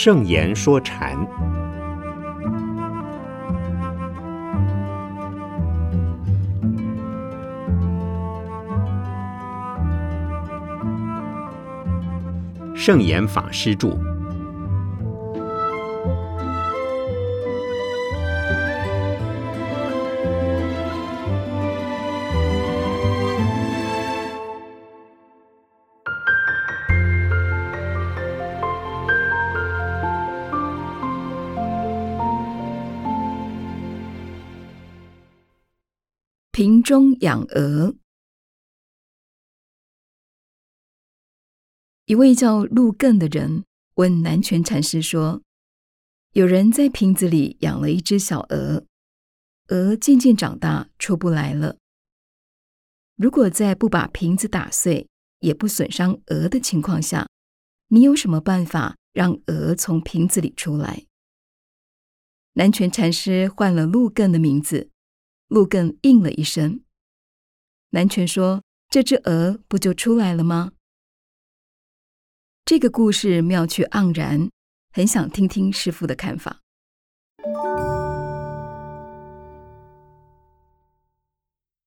圣言说禅，圣严法师著。养鹅。一位叫陆更的人问南泉禅师说：“有人在瓶子里养了一只小鹅，鹅渐渐长大，出不来了。如果在不把瓶子打碎，也不损伤鹅的情况下，你有什么办法让鹅从瓶子里出来？”南泉禅师换了陆更的名字。陆更应了一声。南泉说：“这只鹅不就出来了吗？”这个故事妙趣盎然，很想听听师傅的看法。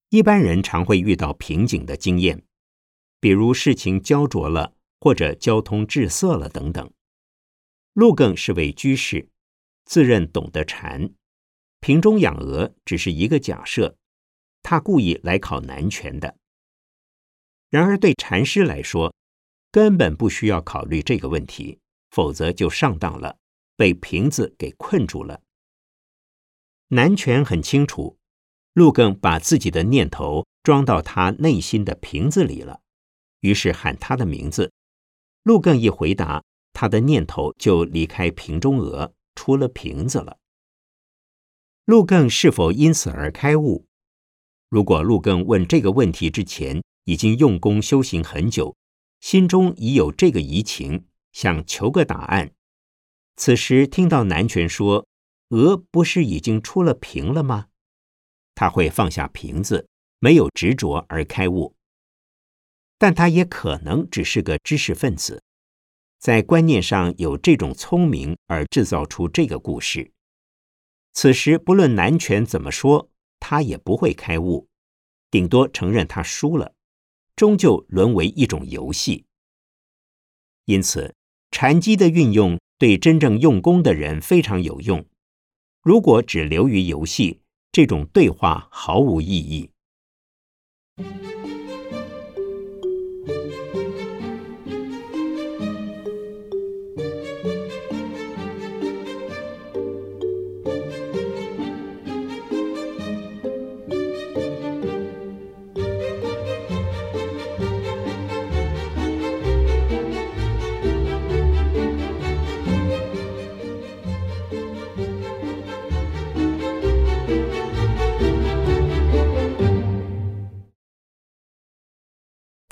一般人常会遇到瓶颈的经验，比如事情焦灼了，或者交通滞塞了等等。陆更是位居士，自认懂得禅。瓶中养鹅只是一个假设，他故意来考南拳的。然而对禅师来说，根本不需要考虑这个问题，否则就上当了，被瓶子给困住了。南拳很清楚，陆更把自己的念头装到他内心的瓶子里了，于是喊他的名字。陆更一回答，他的念头就离开瓶中鹅，出了瓶子了。陆更是否因此而开悟？如果陆更问这个问题之前已经用功修行很久，心中已有这个疑情，想求个答案，此时听到南拳说“鹅不是已经出了瓶了吗？”他会放下瓶子，没有执着而开悟。但他也可能只是个知识分子，在观念上有这种聪明而制造出这个故事。此时，不论南拳怎么说，他也不会开悟，顶多承认他输了，终究沦为一种游戏。因此，禅机的运用对真正用功的人非常有用。如果只流于游戏，这种对话毫无意义。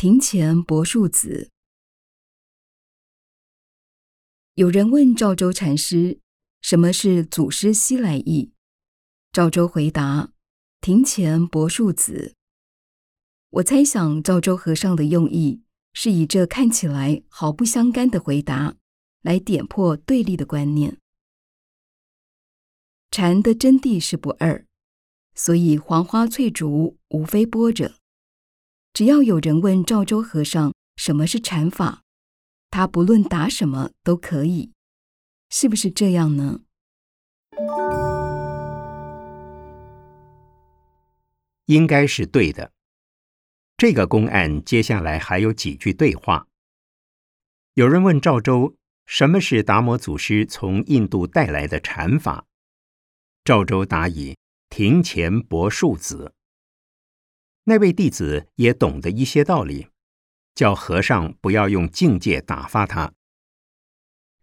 庭前柏树子。有人问赵州禅师：“什么是祖师西来意？”赵州回答：“庭前柏树子。”我猜想赵州和尚的用意是以这看起来毫不相干的回答来点破对立的观念。禅的真谛是不二，所以黄花翠竹无非波折。只要有人问赵州和尚什么是禅法，他不论答什么都可以，是不是这样呢？应该是对的。这个公案接下来还有几句对话。有人问赵州什么是达摩祖师从印度带来的禅法，赵州答以庭前柏树子。那位弟子也懂得一些道理，叫和尚不要用境界打发他。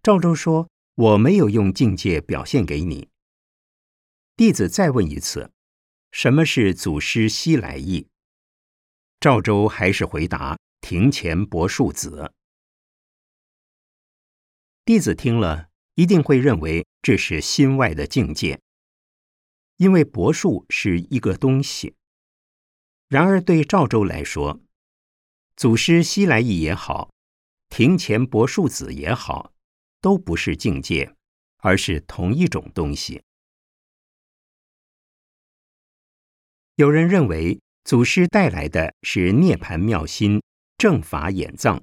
赵州说：“我没有用境界表现给你。”弟子再问一次：“什么是祖师西来意？”赵州还是回答：“庭前柏树子。”弟子听了一定会认为这是心外的境界，因为柏树是一个东西。然而，对赵州来说，祖师西来意也好，庭前柏树子也好，都不是境界，而是同一种东西。有人认为祖师带来的是涅盘妙心、正法眼藏。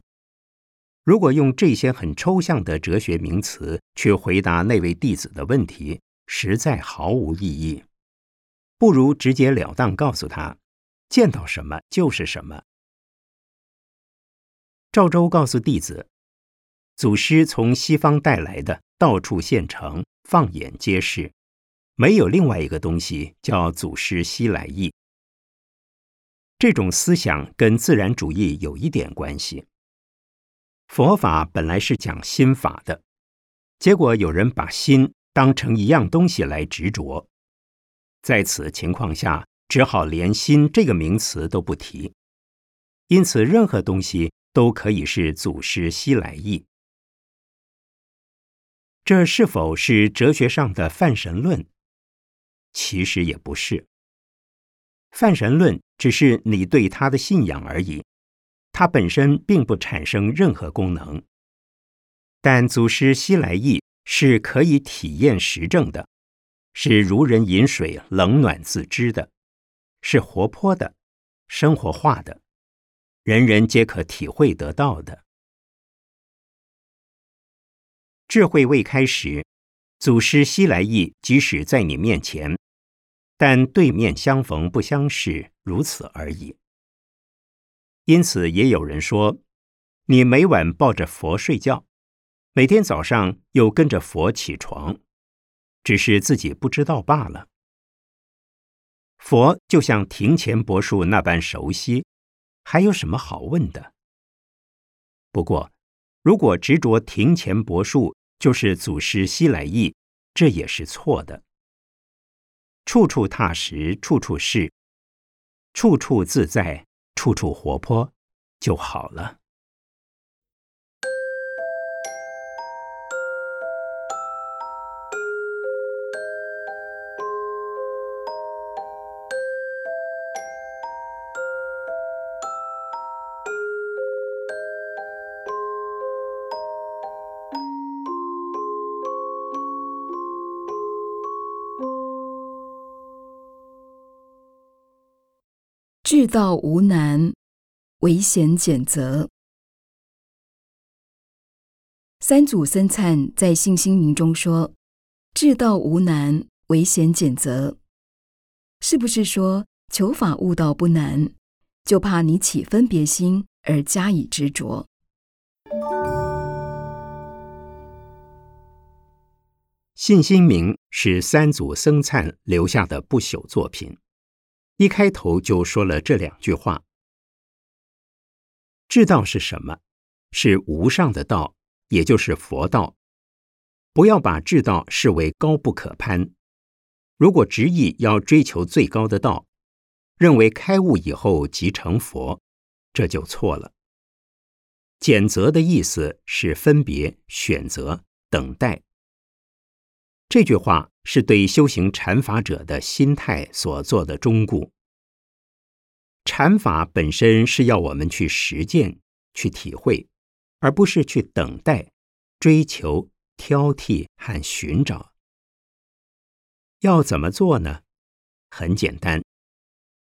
如果用这些很抽象的哲学名词去回答那位弟子的问题，实在毫无意义。不如直截了当告诉他，见到什么就是什么。赵州告诉弟子，祖师从西方带来的到处现成，放眼皆是，没有另外一个东西叫祖师西来意。这种思想跟自然主义有一点关系。佛法本来是讲心法的，结果有人把心当成一样东西来执着。在此情况下，只好连“心”这个名词都不提。因此，任何东西都可以是祖师西来意。这是否是哲学上的泛神论？其实也不是。泛神论只是你对他的信仰而已，它本身并不产生任何功能。但祖师西来意是可以体验实证的。是如人饮水，冷暖自知的；是活泼的、生活化的，人人皆可体会得到的。智慧未开始，祖师西来意即使在你面前，但对面相逢不相识，如此而已。因此，也有人说，你每晚抱着佛睡觉，每天早上又跟着佛起床。只是自己不知道罢了。佛就像庭前柏树那般熟悉，还有什么好问的？不过，如果执着庭前柏树就是祖师西来意，这也是错的。处处踏实，处处是，处处自在，处处活泼，就好了。智道无难，唯贤简则。三祖僧璨在《信心铭》中说：“智道无难，唯贤简则。”是不是说求法悟道不难，就怕你起分别心而加以执着？《信心铭》是三祖僧璨留下的不朽作品。一开头就说了这两句话：“智道是什么？是无上的道，也就是佛道。不要把智道视为高不可攀。如果执意要追求最高的道，认为开悟以后即成佛，这就错了。拣择的意思是分别、选择、等待。这句话。”是对修行禅法者的心态所做的忠固。禅法本身是要我们去实践、去体会，而不是去等待、追求、挑剔和寻找。要怎么做呢？很简单，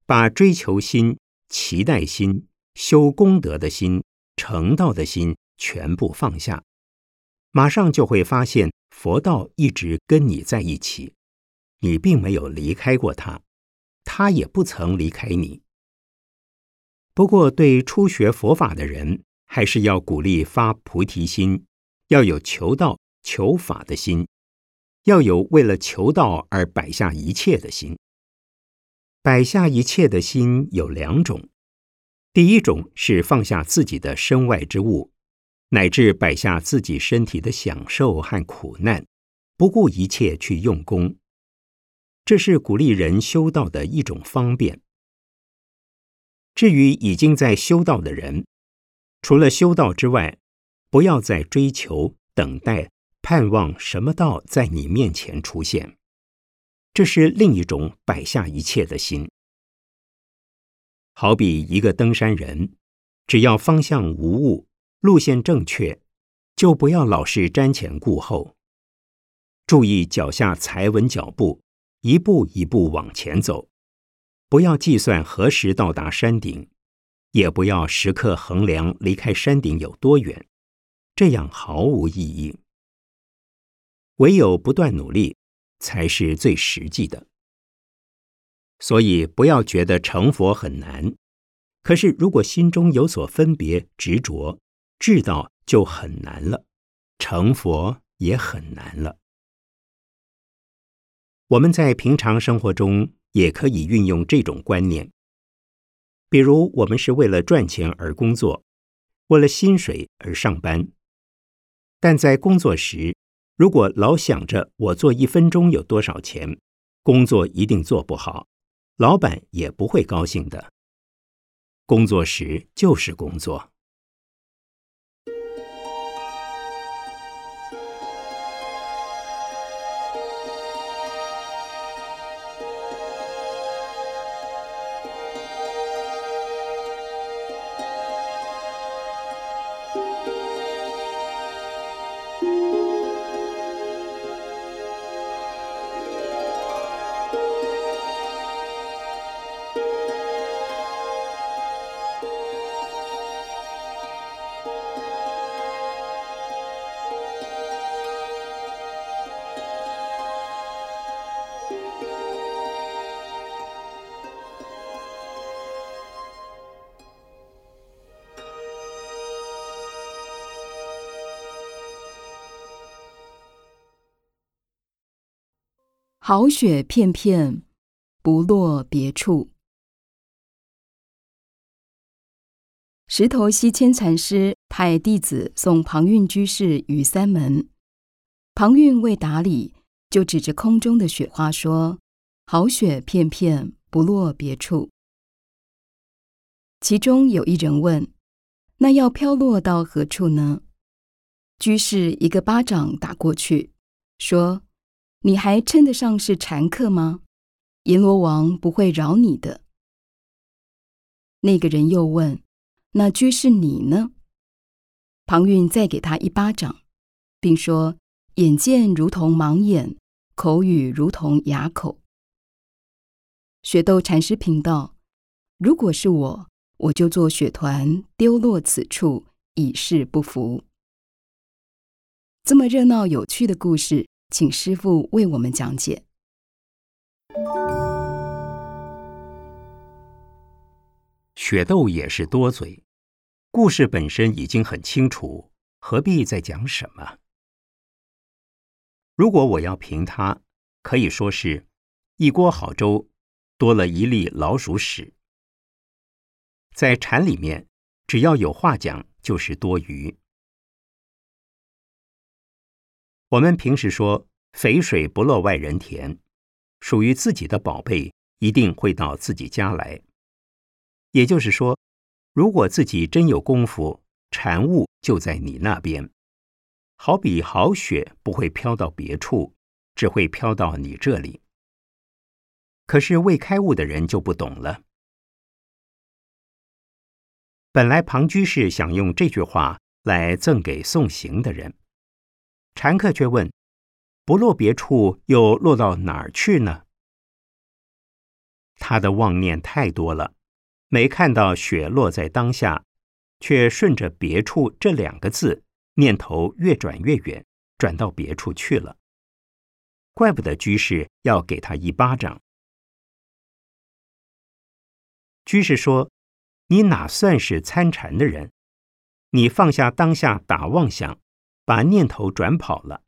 把追求心、期待心、修功德的心、成道的心全部放下，马上就会发现。佛道一直跟你在一起，你并没有离开过他，他也不曾离开你。不过，对初学佛法的人，还是要鼓励发菩提心，要有求道、求法的心，要有为了求道而摆下一切的心。摆下一切的心有两种，第一种是放下自己的身外之物。乃至摆下自己身体的享受和苦难，不顾一切去用功，这是鼓励人修道的一种方便。至于已经在修道的人，除了修道之外，不要再追求、等待、盼望什么道在你面前出现，这是另一种摆下一切的心。好比一个登山人，只要方向无误。路线正确，就不要老是瞻前顾后，注意脚下踩稳脚步，一步一步往前走。不要计算何时到达山顶，也不要时刻衡量离开山顶有多远，这样毫无意义。唯有不断努力，才是最实际的。所以，不要觉得成佛很难。可是，如果心中有所分别、执着，知道就很难了，成佛也很难了。我们在平常生活中。也可以运用这种观念，比如我们是为了赚钱而工作，为了薪水而上班。但在工作时，如果老想着我做一分钟有多少钱，工作一定做不好，老板也不会高兴的。工作时就是工作。好雪片片，不落别处。石头西迁禅师派弟子送庞蕴居士于三门，庞蕴未打理，就指着空中的雪花说：“好雪片片，不落别处。”其中有一人问：“那要飘落到何处呢？”居士一个巴掌打过去，说。你还称得上是禅客吗？阎罗王不会饶你的。那个人又问：“那居士你呢？”庞蕴再给他一巴掌，并说：“眼见如同盲眼，口语如同哑口。”雪窦禅师评道：“如果是我，我就做雪团丢落此处，以示不服。”这么热闹有趣的故事。请师傅为我们讲解。雪豆也是多嘴，故事本身已经很清楚，何必再讲什么？如果我要评他，可以说是一锅好粥多了一粒老鼠屎。在禅里面，只要有话讲，就是多余。我们平时说“肥水不落外人田”，属于自己的宝贝一定会到自己家来。也就是说，如果自己真有功夫，禅悟就在你那边。好比好雪不会飘到别处，只会飘到你这里。可是未开悟的人就不懂了。本来庞居士想用这句话来赠给送行的人。禅客却问：“不落别处，又落到哪儿去呢？”他的妄念太多了，没看到雪落在当下，却顺着“别处”这两个字，念头越转越远，转到别处去了。怪不得居士要给他一巴掌。居士说：“你哪算是参禅的人？你放下当下打妄想。”把念头转跑了，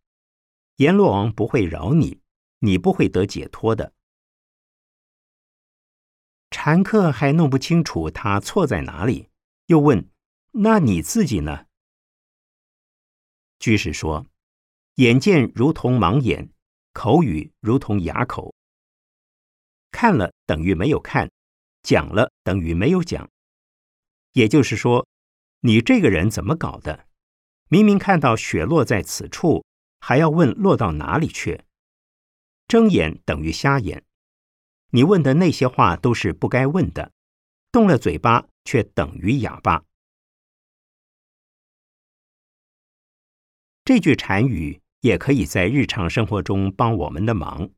阎罗王不会饶你，你不会得解脱的。禅客还弄不清楚他错在哪里，又问：“那你自己呢？”居士说：“眼见如同盲眼，口语如同哑口。看了等于没有看，讲了等于没有讲。也就是说，你这个人怎么搞的？”明明看到雪落在此处，还要问落到哪里去？睁眼等于瞎眼。你问的那些话都是不该问的，动了嘴巴却等于哑巴。这句禅语也可以在日常生活中帮我们的忙。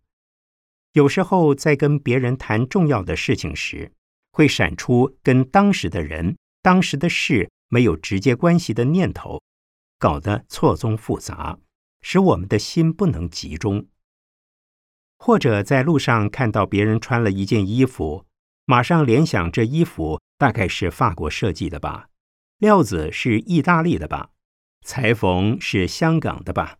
有时候在跟别人谈重要的事情时，会闪出跟当时的人、当时的事没有直接关系的念头，搞得错综复杂，使我们的心不能集中。或者在路上看到别人穿了一件衣服，马上联想这衣服大概是法国设计的吧，料子是意大利的吧，裁缝是香港的吧。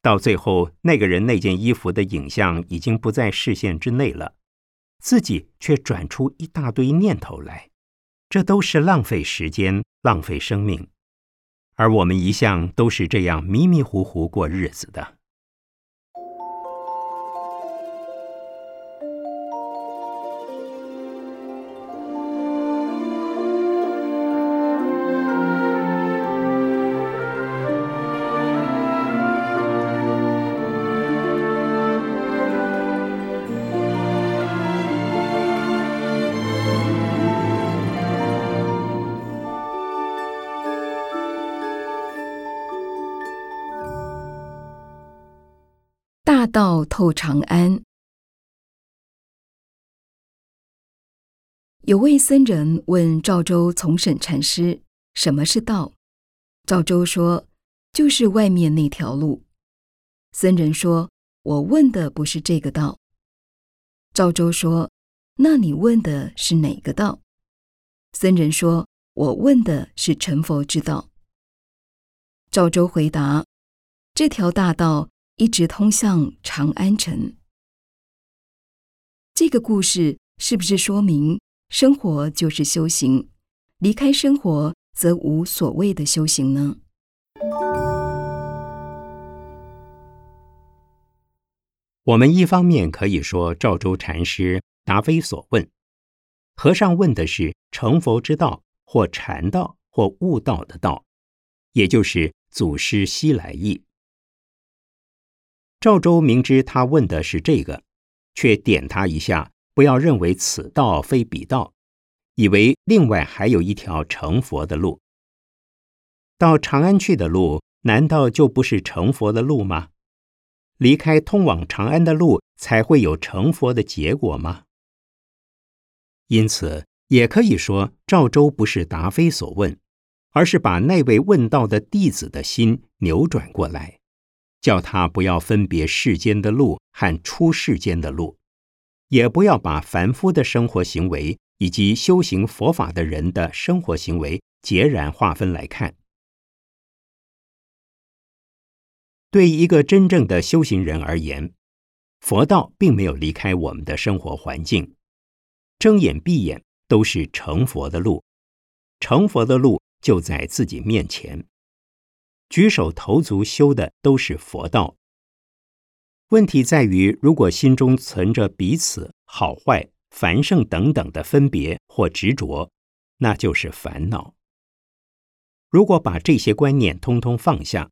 到最后，那个人那件衣服的影像已经不在视线之内了，自己却转出一大堆念头来，这都是浪费时间、浪费生命。而我们一向都是这样迷迷糊糊过日子的。大道透长安。有位僧人问赵州从审禅师：“什么是道？”赵州说：“就是外面那条路。”僧人说：“我问的不是这个道。”赵州说：“那你问的是哪个道？”僧人说：“我问的是成佛之道。”赵州回答：“这条大道。”一直通向长安城。这个故事是不是说明生活就是修行，离开生活则无所谓的修行呢？我们一方面可以说赵州禅师答非所问，和尚问的是成佛之道，或禅道，或悟道的道，也就是祖师西来意。赵州明知他问的是这个，却点他一下，不要认为此道非彼道，以为另外还有一条成佛的路。到长安去的路，难道就不是成佛的路吗？离开通往长安的路，才会有成佛的结果吗？因此，也可以说赵州不是答非所问，而是把那位问道的弟子的心扭转过来。叫他不要分别世间的路和出世间的路，也不要把凡夫的生活行为以及修行佛法的人的生活行为截然划分来看。对一个真正的修行人而言，佛道并没有离开我们的生活环境，睁眼闭眼都是成佛的路，成佛的路就在自己面前。举手投足修的都是佛道。问题在于，如果心中存着彼此好坏、繁盛等等的分别或执着，那就是烦恼。如果把这些观念通通放下，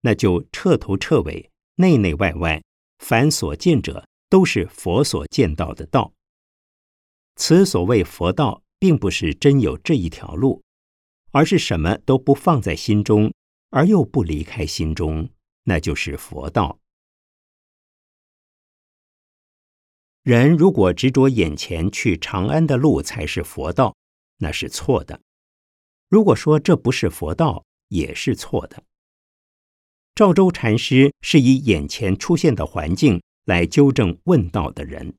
那就彻头彻尾、内内外外，凡所见者都是佛所见到的道。此所谓佛道，并不是真有这一条路，而是什么都不放在心中。而又不离开心中，那就是佛道。人如果执着眼前去长安的路才是佛道，那是错的。如果说这不是佛道，也是错的。赵州禅师是以眼前出现的环境来纠正问道的人。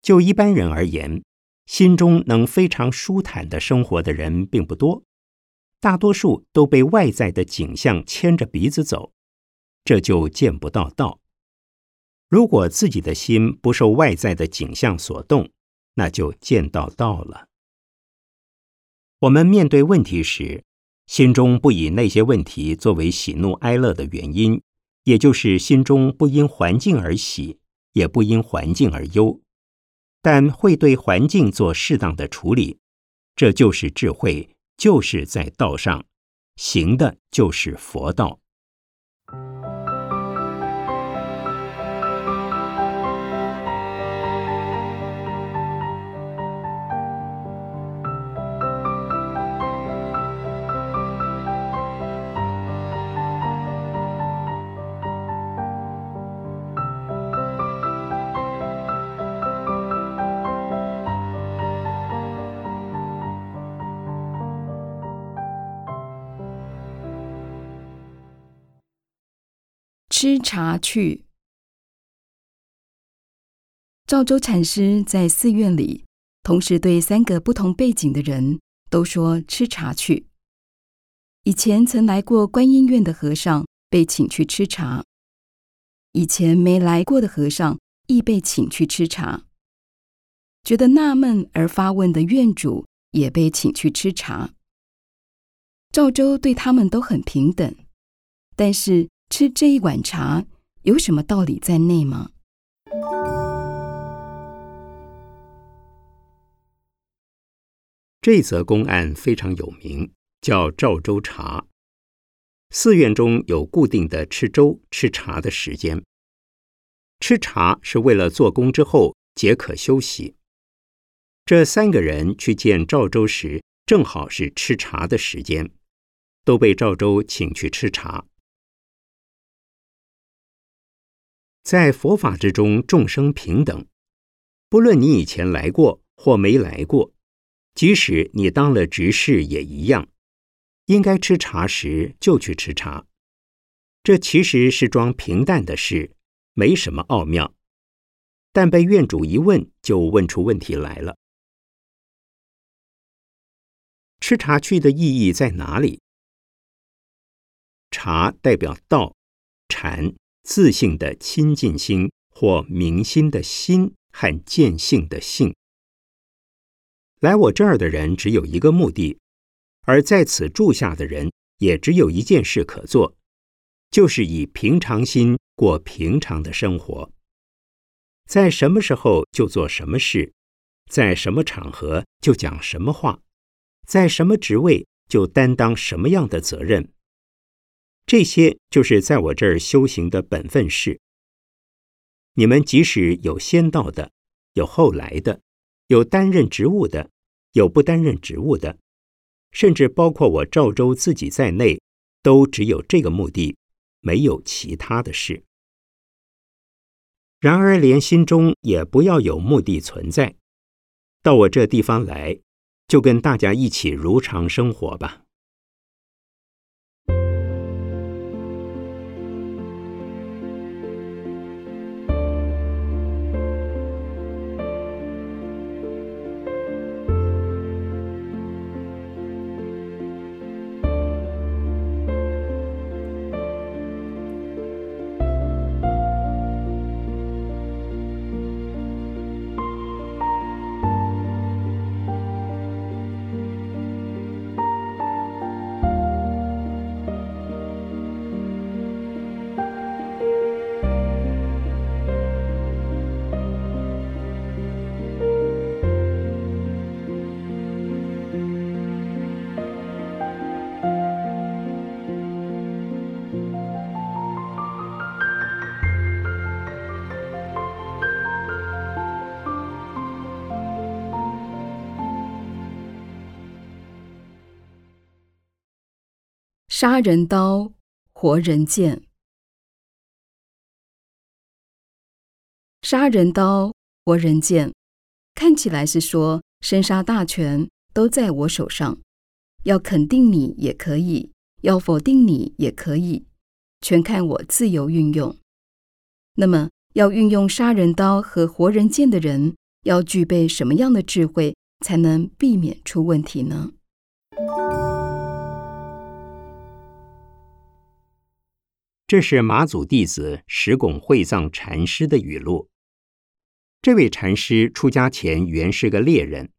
就一般人而言，心中能非常舒坦的生活的人并不多。大多数都被外在的景象牵着鼻子走，这就见不到道。如果自己的心不受外在的景象所动，那就见到道了。我们面对问题时，心中不以那些问题作为喜怒哀乐的原因，也就是心中不因环境而喜，也不因环境而忧，但会对环境做适当的处理，这就是智慧。就是在道上行的，就是佛道。茶去。赵州禅师在寺院里，同时对三个不同背景的人都说吃茶去。以前曾来过观音院的和尚被请去吃茶，以前没来过的和尚亦被请去吃茶。觉得纳闷而发问的院主也被请去吃茶。赵州对他们都很平等，但是吃这一碗茶有什么道理在内吗？这则公案非常有名，叫赵州茶。寺院中有固定的吃粥、吃茶的时间。吃茶是为了做工之后解渴休息。这三个人去见赵州时，正好是吃茶的时间，都被赵州请去吃茶。在佛法之中，众生平等，不论你以前来过或没来过。即使你当了执事也一样，应该吃茶时就去吃茶。这其实是桩平淡的事，没什么奥妙。但被院主一问，就问出问题来了。吃茶去的意义在哪里？茶代表道、禅、自信的亲近心或明心的心和见性的性。来我这儿的人只有一个目的，而在此住下的人也只有一件事可做，就是以平常心过平常的生活。在什么时候就做什么事，在什么场合就讲什么话，在什么职位就担当什么样的责任。这些就是在我这儿修行的本分事。你们即使有先到的，有后来的，有担任职务的。有不担任职务的，甚至包括我赵州自己在内，都只有这个目的，没有其他的事。然而，连心中也不要有目的存在。到我这地方来，就跟大家一起如常生活吧。杀人刀，活人剑。杀人刀，活人剑，看起来是说生杀大权都在我手上，要肯定你也可以，要否定你也可以，全看我自由运用。那么，要运用杀人刀和活人剑的人，要具备什么样的智慧，才能避免出问题呢？这是马祖弟子石拱会藏禅师的语录。这位禅师出家前原是个猎人，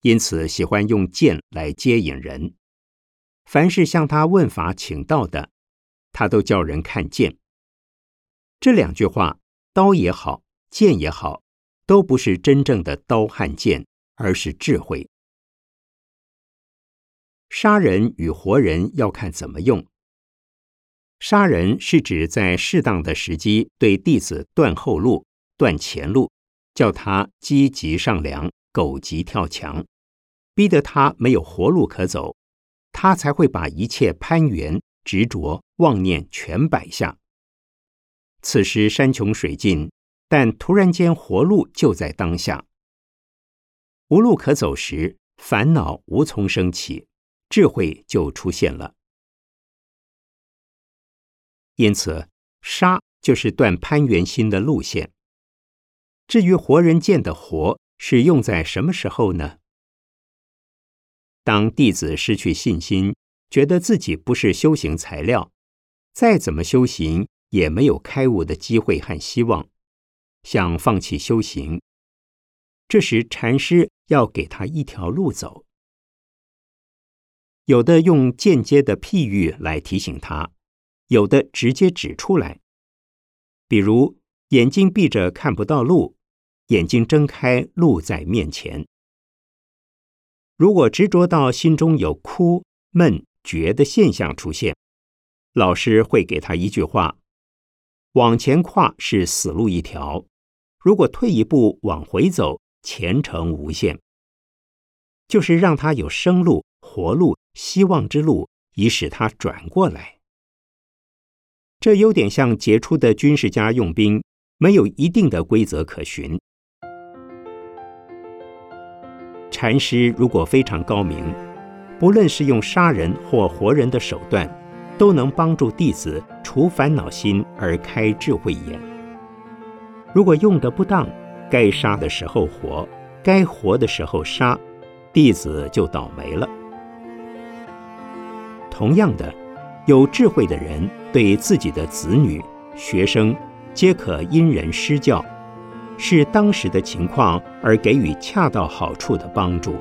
因此喜欢用剑来接引人。凡是向他问法请道的，他都叫人看剑。这两句话，刀也好，剑也好，都不是真正的刀和剑，而是智慧。杀人与活人要看怎么用。杀人是指在适当的时机对弟子断后路、断前路，叫他积极上梁、狗急跳墙，逼得他没有活路可走，他才会把一切攀缘、执着、妄念全摆下。此时山穷水尽，但突然间活路就在当下。无路可走时，烦恼无从升起，智慧就出现了。因此，杀就是断攀缘心的路线。至于活人见的活是用在什么时候呢？当弟子失去信心，觉得自己不是修行材料，再怎么修行也没有开悟的机会和希望，想放弃修行。这时禅师要给他一条路走，有的用间接的譬喻来提醒他，有的直接指出来。比如眼睛闭着看不到路，眼睛睁开路在面前。如果执着到心中有哭、闷、觉的现象出现，老师会给他一句话：往前跨是死路一条，如果退一步往回走。前程无限，就是让他有生路、活路、希望之路，以使他转过来。这有点像杰出的军事家用兵，没有一定的规则可循。禅师如果非常高明，不论是用杀人或活人的手段，都能帮助弟子除烦恼心而开智慧眼。如果用得不当，该杀的时候活，该活的时候杀，弟子就倒霉了。同样的，有智慧的人对自己的子女、学生，皆可因人施教，视当时的情况而给予恰到好处的帮助。